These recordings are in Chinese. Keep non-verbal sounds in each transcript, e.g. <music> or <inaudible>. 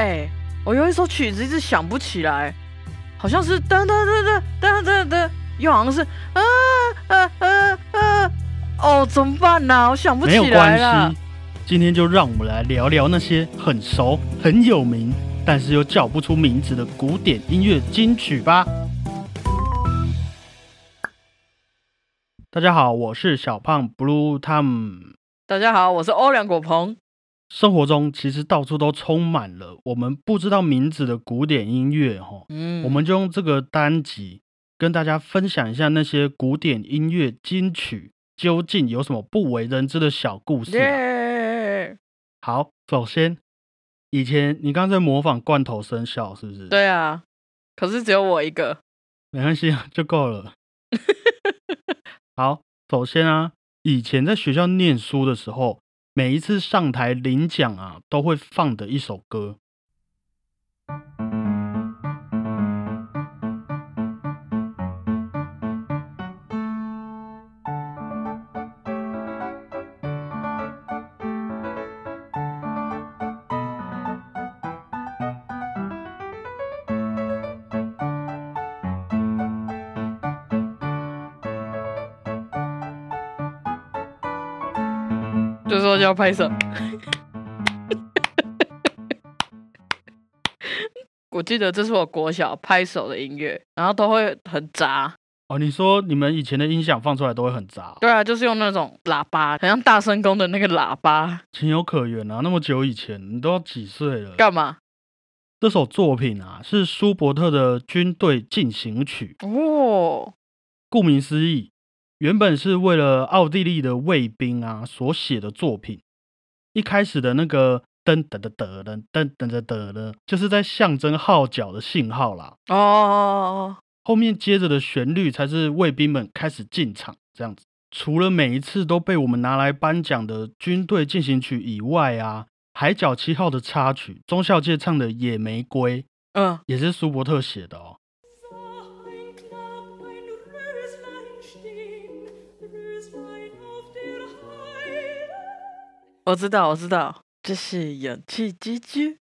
哎，我有一首曲子一直想不起来，好像是噔噔噔噔噔噔噔，又好像是啊啊啊啊！哦，怎么办呢？我想不起来了。今天就让我们来聊聊那些很熟、很有名，但是又叫不出名字的古典音乐金曲吧。大家好，我是小胖 Blue Tom。大家好，我是欧良果鹏。生活中其实到处都充满了我们不知道名字的古典音乐，哈。嗯，我们就用这个单集跟大家分享一下那些古典音乐金曲究竟有什么不为人知的小故事。好，首先，以前你刚在模仿罐头声效，是不是？对啊，可是只有我一个。没关系，就够了。<laughs> 好，首先啊，以前在学校念书的时候，每一次上台领奖啊，都会放的一首歌。就说要拍手，<laughs> 我记得这是我国小拍手的音乐，然后都会很杂。哦，你说你们以前的音响放出来都会很杂？对啊，就是用那种喇叭，很像大声公的那个喇叭。情有可原啊，那么久以前，你都要几岁了？干嘛？这首作品啊，是舒伯特的《军队进行曲》哦，顾名思义。原本是为了奥地利的卫兵啊所写的作品，一开始的那个噔噔噔噔噔噔噔噔噔，就是在象征号角的信号啦。哦哦哦哦，后面接着的旋律才是卫兵们开始进场这样子。除了每一次都被我们拿来颁奖的军队进行曲以外啊，海角七号的插曲，中校界唱的《野玫瑰》，嗯，也是舒伯特写的哦。我知道，我知道，这是氧气之居。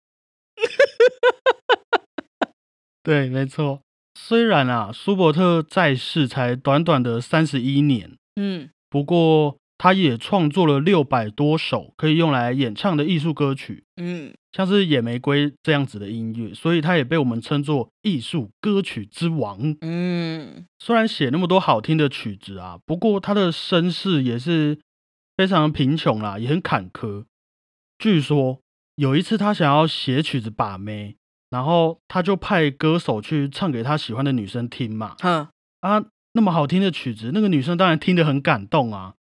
<laughs> 对，没错。虽然啊，舒伯特在世才短短的三十一年，嗯，不过他也创作了六百多首可以用来演唱的艺术歌曲，嗯，像是《野玫瑰》这样子的音乐，所以他也被我们称作艺术歌曲之王。嗯，虽然写那么多好听的曲子啊，不过他的身世也是。非常贫穷啦，也很坎坷。据说有一次他想要写曲子把妹，然后他就派歌手去唱给他喜欢的女生听嘛。哼啊，那么好听的曲子，那个女生当然听得很感动啊。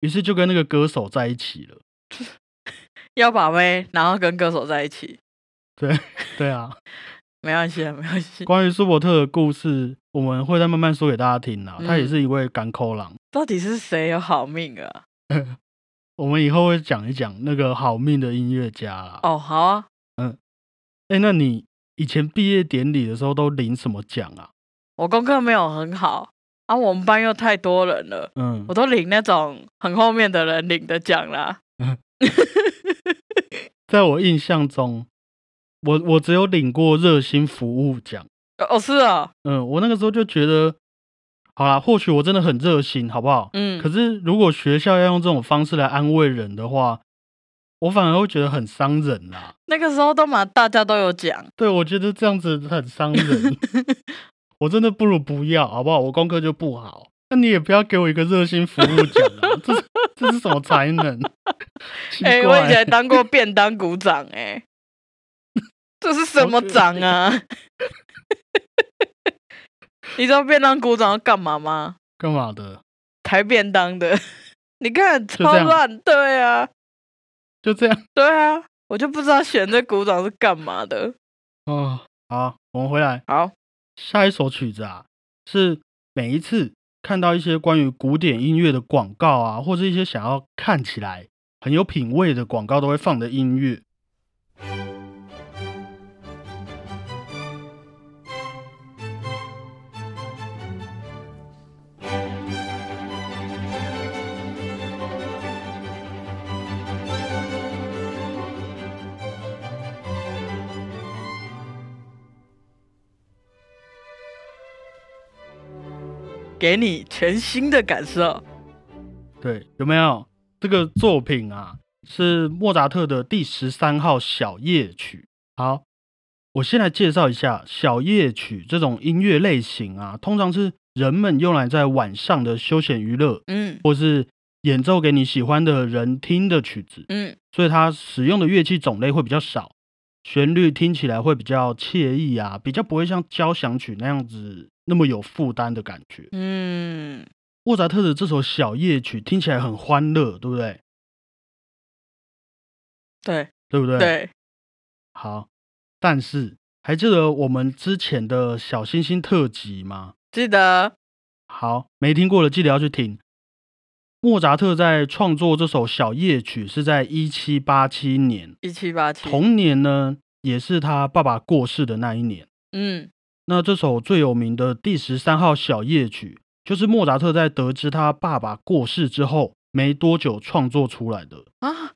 于是就跟那个歌手在一起了。<laughs> 要把妹，然后跟歌手在一起。对对啊，<laughs> 没关系啊，没关系。关于舒伯特的故事，我们会再慢慢说给大家听啊。他也是一位干口狼。到底是谁有好命啊？<laughs> 我们以后会讲一讲那个好命的音乐家啦。哦，好啊。嗯，哎，那你以前毕业典礼的时候都领什么奖啊？我功课没有很好啊，我们班又太多人了。嗯，我都领那种很后面的人领的奖啦。<laughs> 在我印象中，我我只有领过热心服务奖。哦，是啊。嗯，我那个时候就觉得。好啦，或许我真的很热心，好不好？嗯。可是如果学校要用这种方式来安慰人的话，我反而会觉得很伤人啦。那个时候都嘛，大家都有讲。对，我觉得这样子很伤人。<laughs> 我真的不如不要，好不好？我功课就不好，那你也不要给我一个热心服务奖啊！这这是什么才能？<laughs> 哎，我以前当过便当股长，哎，<laughs> 这是什么掌啊？你知道便当鼓掌要干嘛吗？干嘛的？抬便当的。<laughs> 你看超乱，对啊，就这样。对啊，我就不知道选这鼓掌是干嘛的。哦，好，我们回来。好，下一首曲子啊，是每一次看到一些关于古典音乐的广告啊，或者一些想要看起来很有品味的广告都会放的音乐。给你全新的感受。对，有没有这个作品啊？是莫扎特的第十三号小夜曲。好，我先来介绍一下小夜曲这种音乐类型啊，通常是人们用来在晚上的休闲娱乐，嗯，或是演奏给你喜欢的人听的曲子，嗯，所以它使用的乐器种类会比较少，旋律听起来会比较惬意啊，比较不会像交响曲那样子那么有负担的感觉。嗯，莫扎特的这首小夜曲听起来很欢乐，对不对？对，对不对？对，好，但是还记得我们之前的小星星特辑吗？记得。好，没听过的记得要去听。莫扎特在创作这首小夜曲是在一七八七年，一七八七，同年呢，也是他爸爸过世的那一年。嗯，那这首最有名的第十三号小夜曲，就是莫扎特在得知他爸爸过世之后没多久创作出来的啊。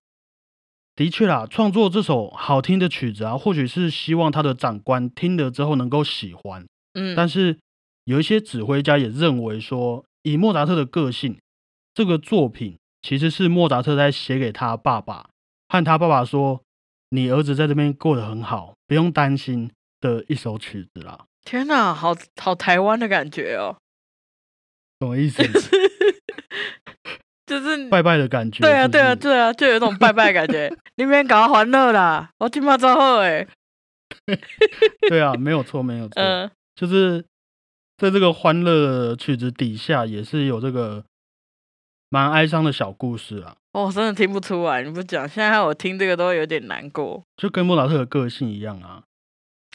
的确啦，创作这首好听的曲子啊，或许是希望他的长官听了之后能够喜欢。嗯，但是有一些指挥家也认为说，以莫扎特的个性，这个作品其实是莫扎特在写给他爸爸，和他爸爸说：“你儿子在这边过得很好，不用担心”的一首曲子啦。天哪，好好台湾的感觉哦！什么意思？<laughs> 就是拜拜的感觉，对啊，对啊，对啊，就有一种拜拜感觉。<laughs> 你别搞欢乐啦，我今晚早好哎。<laughs> 对啊，没有错，没有错。嗯，就是在这个欢乐曲子底下，也是有这个蛮哀伤的小故事啊。哦，真的听不出来，你不讲，现在我听这个都有点难过。就跟莫扎特的个性一样啊。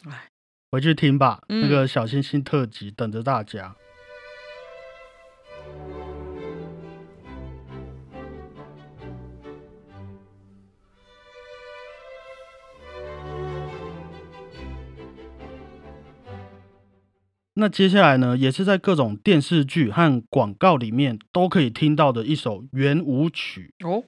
哎，回去听吧，那个小星星特辑等着大家。那接下来呢，也是在各种电视剧和广告里面都可以听到的一首圆舞曲哦。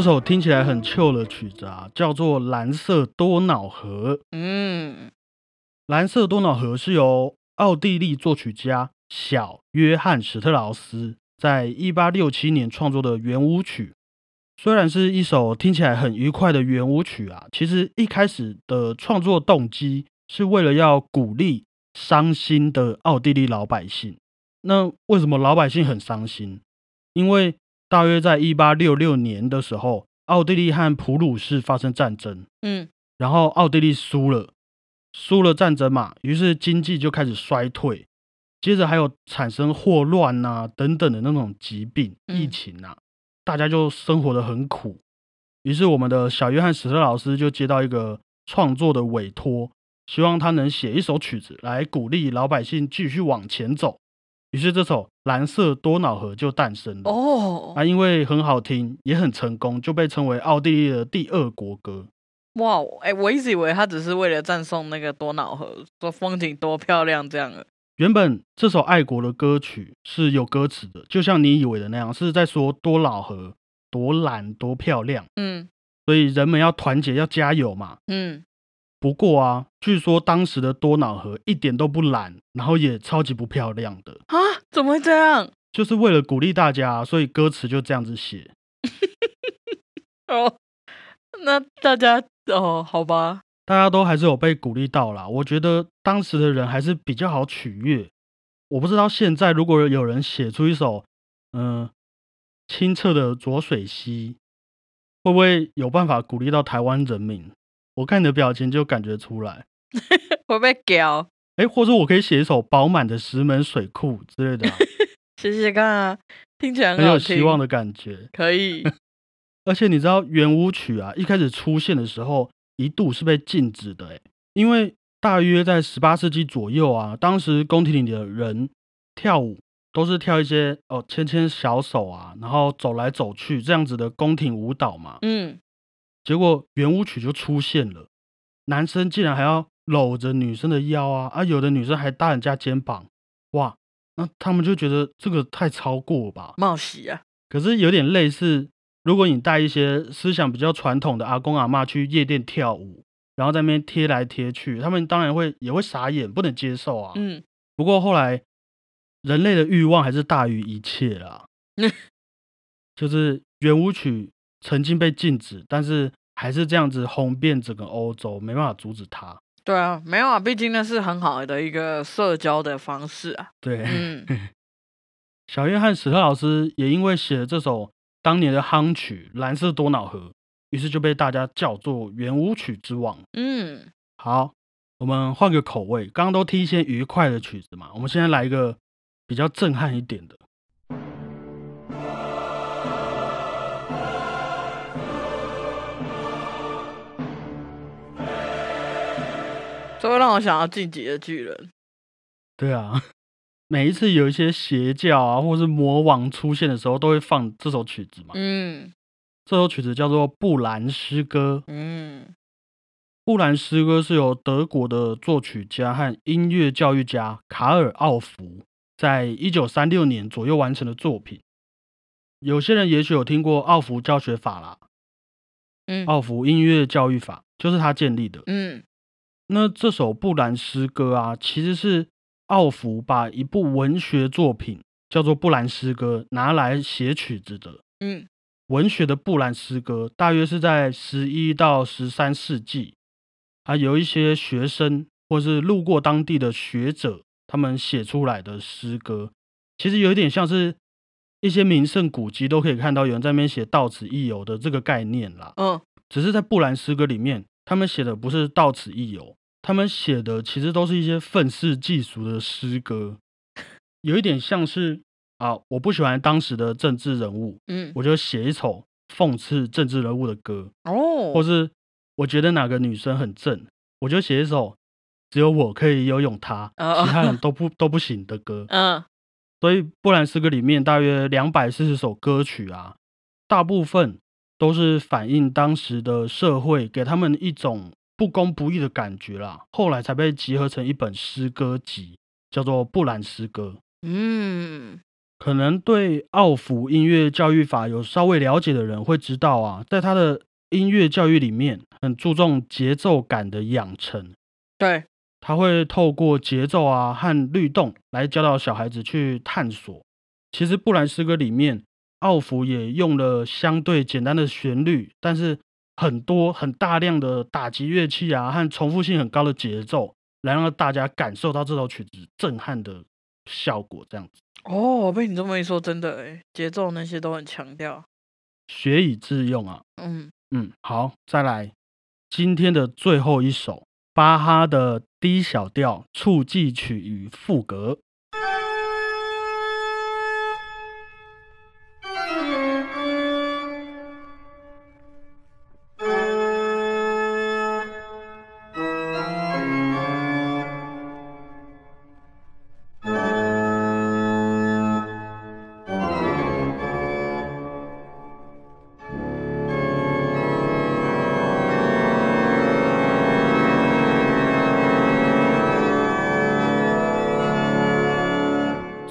这首听起来很 chill 的曲子啊，叫做《蓝色多瑙河》。嗯，《蓝色多瑙河》是由奥地利作曲家小约翰史特劳斯在一八六七年创作的圆舞曲。虽然是一首听起来很愉快的圆舞曲啊，其实一开始的创作动机是为了要鼓励伤心的奥地利老百姓。那为什么老百姓很伤心？因为大约在一八六六年的时候，奥地利和普鲁士发生战争，嗯，然后奥地利输了，输了战争嘛，于是经济就开始衰退，接着还有产生霍乱呐等等的那种疾病、疫情呐，大家就生活的很苦。于是我们的小约翰史特老师就接到一个创作的委托，希望他能写一首曲子来鼓励老百姓继续往前走。于是这首《蓝色多瑙河》就诞生了哦，啊，因为很好听，也很成功，就被称为奥地利的第二国歌。哇，哎，我一直以为他只是为了赞颂那个多瑙河，说风景多漂亮这样的。原本这首爱国的歌曲是有歌词的，就像你以为的那样，是在说多瑙河多蓝多漂亮。嗯，所以人们要团结，要加油嘛。嗯。不过啊，据说当时的多瑙河一点都不蓝，然后也超级不漂亮的啊！怎么会这样？就是为了鼓励大家，所以歌词就这样子写。<laughs> 哦，那大家哦，好吧，大家都还是有被鼓励到啦。我觉得当时的人还是比较好取悦。我不知道现在如果有人写出一首嗯清澈的浊水溪，会不会有办法鼓励到台湾人民？我看你的表情就感觉出来，<laughs> 会被屌哎，或者我可以写一首饱满的石门水库之类的，<laughs> 试试看啊，听起来很有希望的感觉。可以，<laughs> 而且你知道圆舞曲啊，一开始出现的时候一度是被禁止的，哎，因为大约在十八世纪左右啊，当时宫廷里的人跳舞都是跳一些哦牵牵小手啊，然后走来走去这样子的宫廷舞蹈嘛。嗯，结果圆舞曲就出现了，男生竟然还要搂着女生的腰啊，啊，有的女生还搭人家肩膀，哇，那他们就觉得这个太超过吧，冒喜啊。可是有点类似，如果你带一些思想比较传统的阿公阿妈去夜店跳舞，然后在那边贴来贴去，他们当然会也会傻眼，不能接受啊。嗯。不过后来，人类的欲望还是大于一切啦。<laughs> 就是圆舞曲曾经被禁止，但是还是这样子红遍整个欧洲，没办法阻止它。对啊，没有啊，毕竟那是很好的一个社交的方式啊。对。嗯。<laughs> 小约翰史特老师也因为写了这首当年的夯曲《蓝色多瑙河》，于是就被大家叫做圆舞曲之王。嗯，好，我们换个口味，刚刚都听一些愉快的曲子嘛，我们现在来一个比较震撼一点的。这会让我想到《进击的巨人》。对啊。<laughs> 每一次有一些邪教啊，或者是魔王出现的时候，都会放这首曲子嘛。嗯，这首曲子叫做《布兰诗歌》。嗯，《布兰诗歌》是由德国的作曲家和音乐教育家卡尔奥弗在一九三六年左右完成的作品。有些人也许有听过奥弗教学法啦。嗯，奥弗音乐教育法就是他建立的。嗯，那这首《布兰诗歌》啊，其实是。奥弗把一部文学作品叫做《布兰诗歌》拿来写曲子的。嗯，文学的布兰诗歌大约是在十一到十三世纪，啊，有一些学生或是路过当地的学者，他们写出来的诗歌，其实有一点像是一些名胜古迹都可以看到有人在那边写“到此一游”的这个概念啦。嗯，只是在布兰诗歌里面，他们写的不是“到此一游”。他们写的其实都是一些愤世嫉俗的诗歌，有一点像是啊，我不喜欢当时的政治人物，嗯，我就写一首讽刺政治人物的歌哦，或是我觉得哪个女生很正，我就写一首只有我可以游泳她，其他人。<laughs> 都不都不行的歌，嗯，所以布兰诗歌里面大约两百四十首歌曲啊，大部分都是反映当时的社会，给他们一种。不公不义的感觉啦，后来才被集合成一本诗歌集，叫做《布兰诗歌》。嗯，可能对奥弗音乐教育法有稍微了解的人会知道啊，在他的音乐教育里面，很注重节奏感的养成。对，他会透过节奏啊和律动来教导小孩子去探索。其实《布兰诗歌》里面，奥弗也用了相对简单的旋律，但是。很多很大量的打击乐器啊，和重复性很高的节奏，来让大家感受到这首曲子震撼的效果。这样子哦，被你这么一说，真的诶，节奏那些都很强调，学以致用啊。嗯嗯，好，再来今天的最后一首巴哈的 D 小调促记曲与赋格。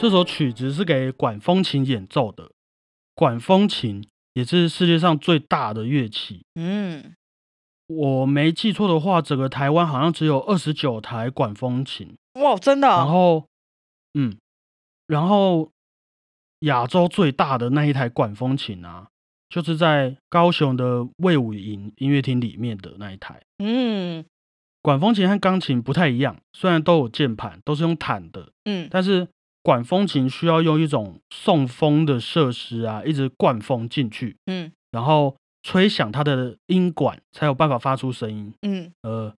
这首曲子是给管风琴演奏的，管风琴也是世界上最大的乐器。嗯，我没记错的话，整个台湾好像只有二十九台管风琴。哇，真的？然后，嗯，然后亚洲最大的那一台管风琴啊，就是在高雄的魏武营音乐厅里面的那一台。嗯，管风琴和钢琴不太一样，虽然都有键盘，都是用弹的。嗯，但是。管风琴需要用一种送风的设施啊，一直灌风进去，嗯，然后吹响它的音管，才有办法发出声音，嗯，呃，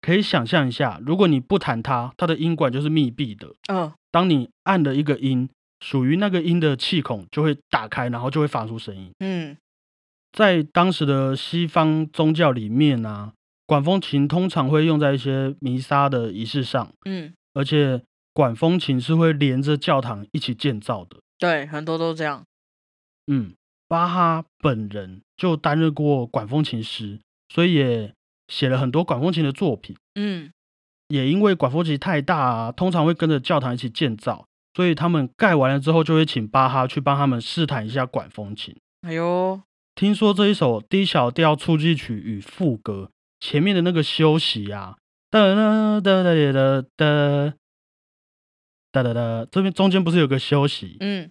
可以想象一下，如果你不弹它，它的音管就是密闭的，嗯，当你按了一个音，属于那个音的气孔就会打开，然后就会发出声音，嗯，在当时的西方宗教里面啊，管风琴通常会用在一些弥撒的仪式上。嗯，而且管风琴是会连着教堂一起建造的。对，很多都这样。嗯，巴哈本人就担任过管风琴师，所以也写了很多管风琴的作品。嗯，也因为管风琴太大啊，通常会跟着教堂一起建造，所以他们盖完了之后，就会请巴哈去帮他们试弹一下管风琴。哎呦！听说这一首 D 小调触记曲与副歌前面的那个休息啊，哒哒哒哒哒哒哒哒哒，这边中间不是有个休息？嗯，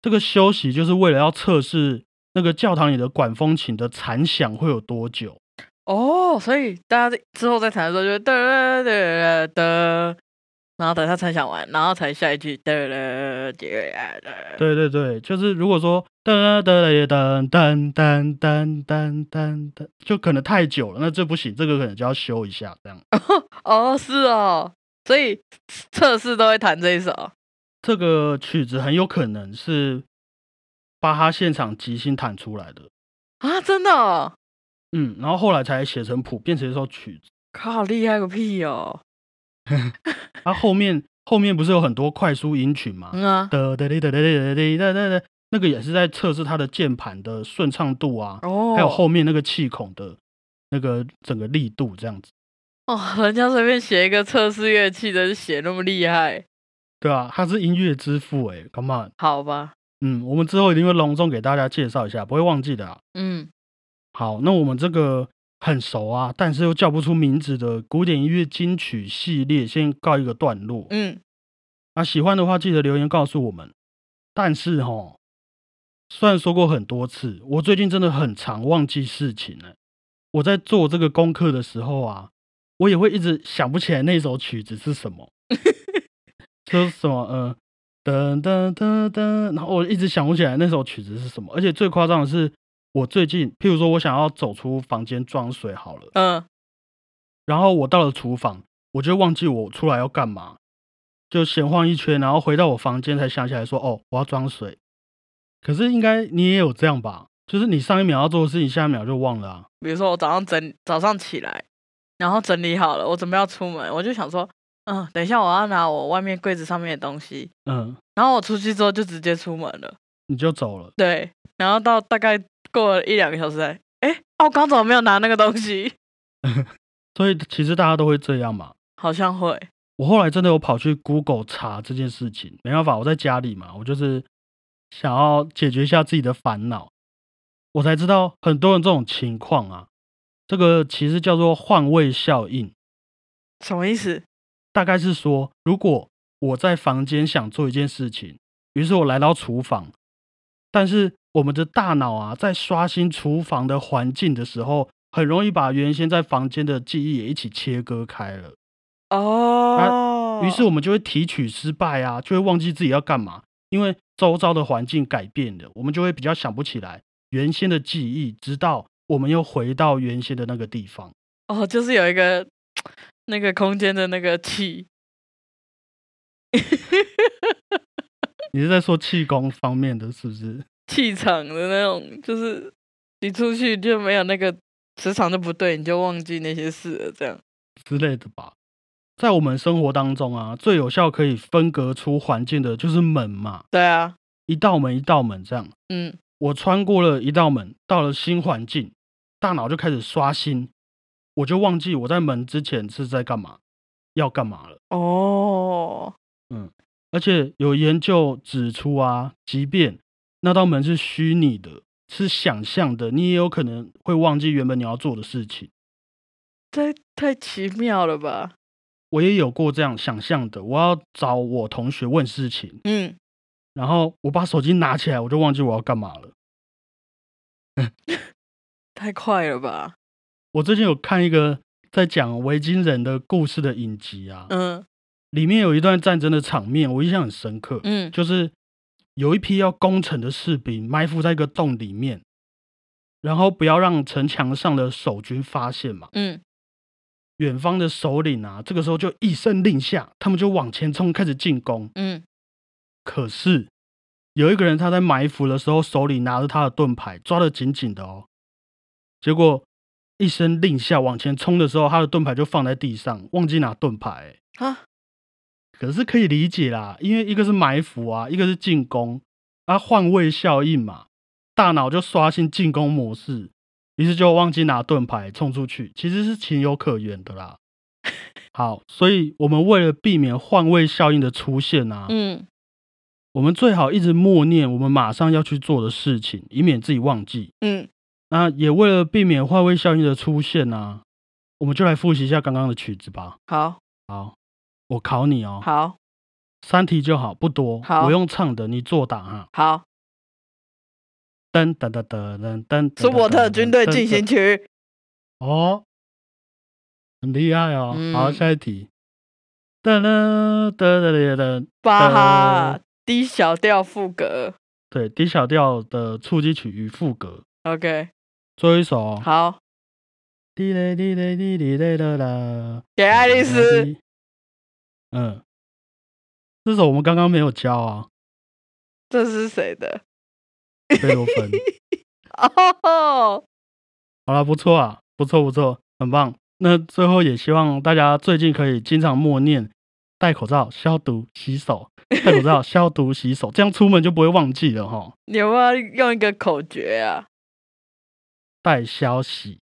这个休息就是为了要测试那个教堂里的管风琴的残响会有多久。哦，所以大家之后再弹的时候就哒哒哒哒，然后等它残响完，然后才下一句哒哒哒哒。对对对，就是如果说哒哒哒哒哒哒哒哒哒哒，就可能太久了，那这不行，这个可能就要修一下这样。<laughs> 哦，是哦。所以测试都会弹这一首。这个曲子很有可能是巴哈现场即兴弹出来的啊！真的？嗯，然后后来才写成谱，变成一首曲子。靠，厉害个屁哦！他 <laughs> 后面后面不是有很多快速音群吗？嗯啊，哒哒哒哒哒哒哒哒哒，那个也是在测试它的键盘的顺畅度啊，哦，还有后面那个气孔的那个整个力度这样子。<laughs> 哦，人家随便写一个测试乐器的，写那么厉害？对啊，他是音乐之父哎，Come on，好吧，嗯，我们之后一定会隆重给大家介绍一下，不会忘记的啊。嗯，好，那我们这个。很熟啊，但是又叫不出名字的古典音乐金曲系列，先告一个段落。嗯，啊喜欢的话记得留言告诉我们。但是哈，虽然说过很多次，我最近真的很常忘记事情呢。我在做这个功课的时候啊，我也会一直想不起来那首曲子是什么，<laughs> 是什么嗯噔噔噔噔，然后我一直想不起来那首曲子是什么，而且最夸张的是。我最近，譬如说，我想要走出房间装水好了，嗯，然后我到了厨房，我就忘记我出来要干嘛，就闲晃一圈，然后回到我房间才想起来说，哦，我要装水。可是应该你也有这样吧？就是你上一秒要做的事情，下一秒就忘了啊。比如说我早上整早上起来，然后整理好了，我准备要出门，我就想说，嗯，等一下我要拿我外面柜子上面的东西，嗯，然后我出去之后就直接出门了，你就走了，对，然后到大概。过了一两个小时，哎，哎，我刚怎么没有拿那个东西？<laughs> 所以其实大家都会这样嘛，好像会。我后来真的有跑去 Google 查这件事情，没办法，我在家里嘛，我就是想要解决一下自己的烦恼，我才知道很多人这种情况啊，这个其实叫做换位效应。什么意思？大概是说，如果我在房间想做一件事情，于是我来到厨房，但是。我们的大脑啊，在刷新厨房的环境的时候，很容易把原先在房间的记忆也一起切割开了。哦，于是我们就会提取失败啊，就会忘记自己要干嘛，因为周遭的环境改变了，我们就会比较想不起来原先的记忆，直到我们又回到原先的那个地方。哦，就是有一个那个空间的那个气。<laughs> 你是在说气功方面的是不是？气场的那种，就是你出去就没有那个磁场就不对，你就忘记那些事了，这样之类的吧。在我们生活当中啊，最有效可以分隔出环境的就是门嘛。对啊，一道门一道门这样。嗯，我穿过了一道门，到了新环境，大脑就开始刷新，我就忘记我在门之前是在干嘛，要干嘛了。哦，嗯，而且有研究指出啊，即便那道门是虚拟的，是想象的，你也有可能会忘记原本你要做的事情。这太奇妙了吧！我也有过这样想象的，我要找我同学问事情，嗯，然后我把手机拿起来，我就忘记我要干嘛了。<laughs> 太快了吧！我最近有看一个在讲维京人的故事的影集啊，嗯，里面有一段战争的场面，我印象很深刻，嗯，就是。有一批要攻城的士兵埋伏在一个洞里面，然后不要让城墙上的守军发现嘛。嗯，远方的首领啊，这个时候就一声令下，他们就往前冲，开始进攻。嗯，可是有一个人他在埋伏的时候，手里拿着他的盾牌，抓得紧紧的哦。结果一声令下往前冲的时候，他的盾牌就放在地上，忘记拿盾牌啊。可是可以理解啦，因为一个是埋伏啊，一个是进攻，啊换位效应嘛，大脑就刷新进攻模式，于是就忘记拿盾牌冲出去，其实是情有可原的啦。<laughs> 好，所以我们为了避免换位效应的出现啊，嗯，我们最好一直默念我们马上要去做的事情，以免自己忘记。嗯，那也为了避免坏位效应的出现呢，我们就来复习一下刚刚的曲子吧。好，好，我考你哦。好，三题就好，不多。好，我用唱的，你作答哈。好。噔噔噔噔噔噔，苏伯特军队进行曲。哦。很厉害哦！好，下一题。噔噔噔噔噔，巴哈 D 小调副歌。对，D 小调的触击曲与副歌。OK，最后一首。好。滴嘞滴嘞滴滴嘞啦啦。给爱丽丝。嗯，这首我们刚刚没有教啊。这是谁的？贝多芬。<laughs> 哦。好了，不错啊，不错不错，很棒。那最后也希望大家最近可以经常默念戴口罩、消毒、洗手，戴口罩、消毒、洗手，这样出门就不会忘记了哈。你有没有用一个口诀啊？带消息。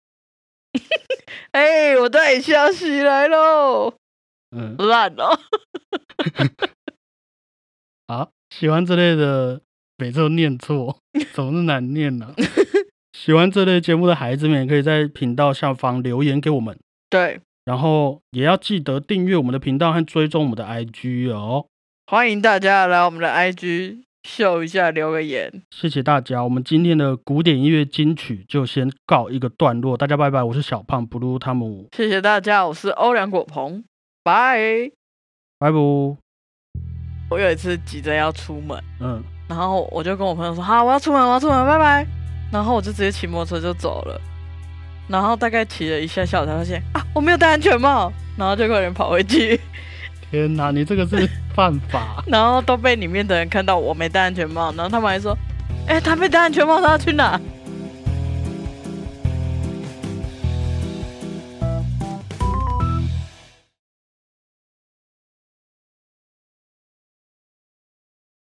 <laughs> 哎，我带消息来喽。嗯，烂了。<laughs> 啊，喜欢这类的，每次都念错，<laughs> 总是难念呢。喜欢这类节目的孩子们，也可以在频道下方留言给我们。对，然后也要记得订阅我们的频道和追踪我们的 IG 哦。欢迎大家来我们的 IG 秀一下，留个言。谢谢大家，我们今天的古典音乐金曲就先告一个段落，大家拜拜。我是小胖 blue 汤姆，谢谢大家，我是欧良果鹏，拜拜不。我有一次急着要出门，嗯，然后我就跟我朋友说，好，我要出门，我要出门，拜拜。然后我就直接骑摩托车就走了。然后大概骑了一下下，我才发现啊，我没有戴安全帽，然后就快点跑回去。天哪，你这个是犯法！<laughs> 然后都被里面的人看到我没戴安全帽，然后他们还说，哎，他没戴安全帽，他要去哪？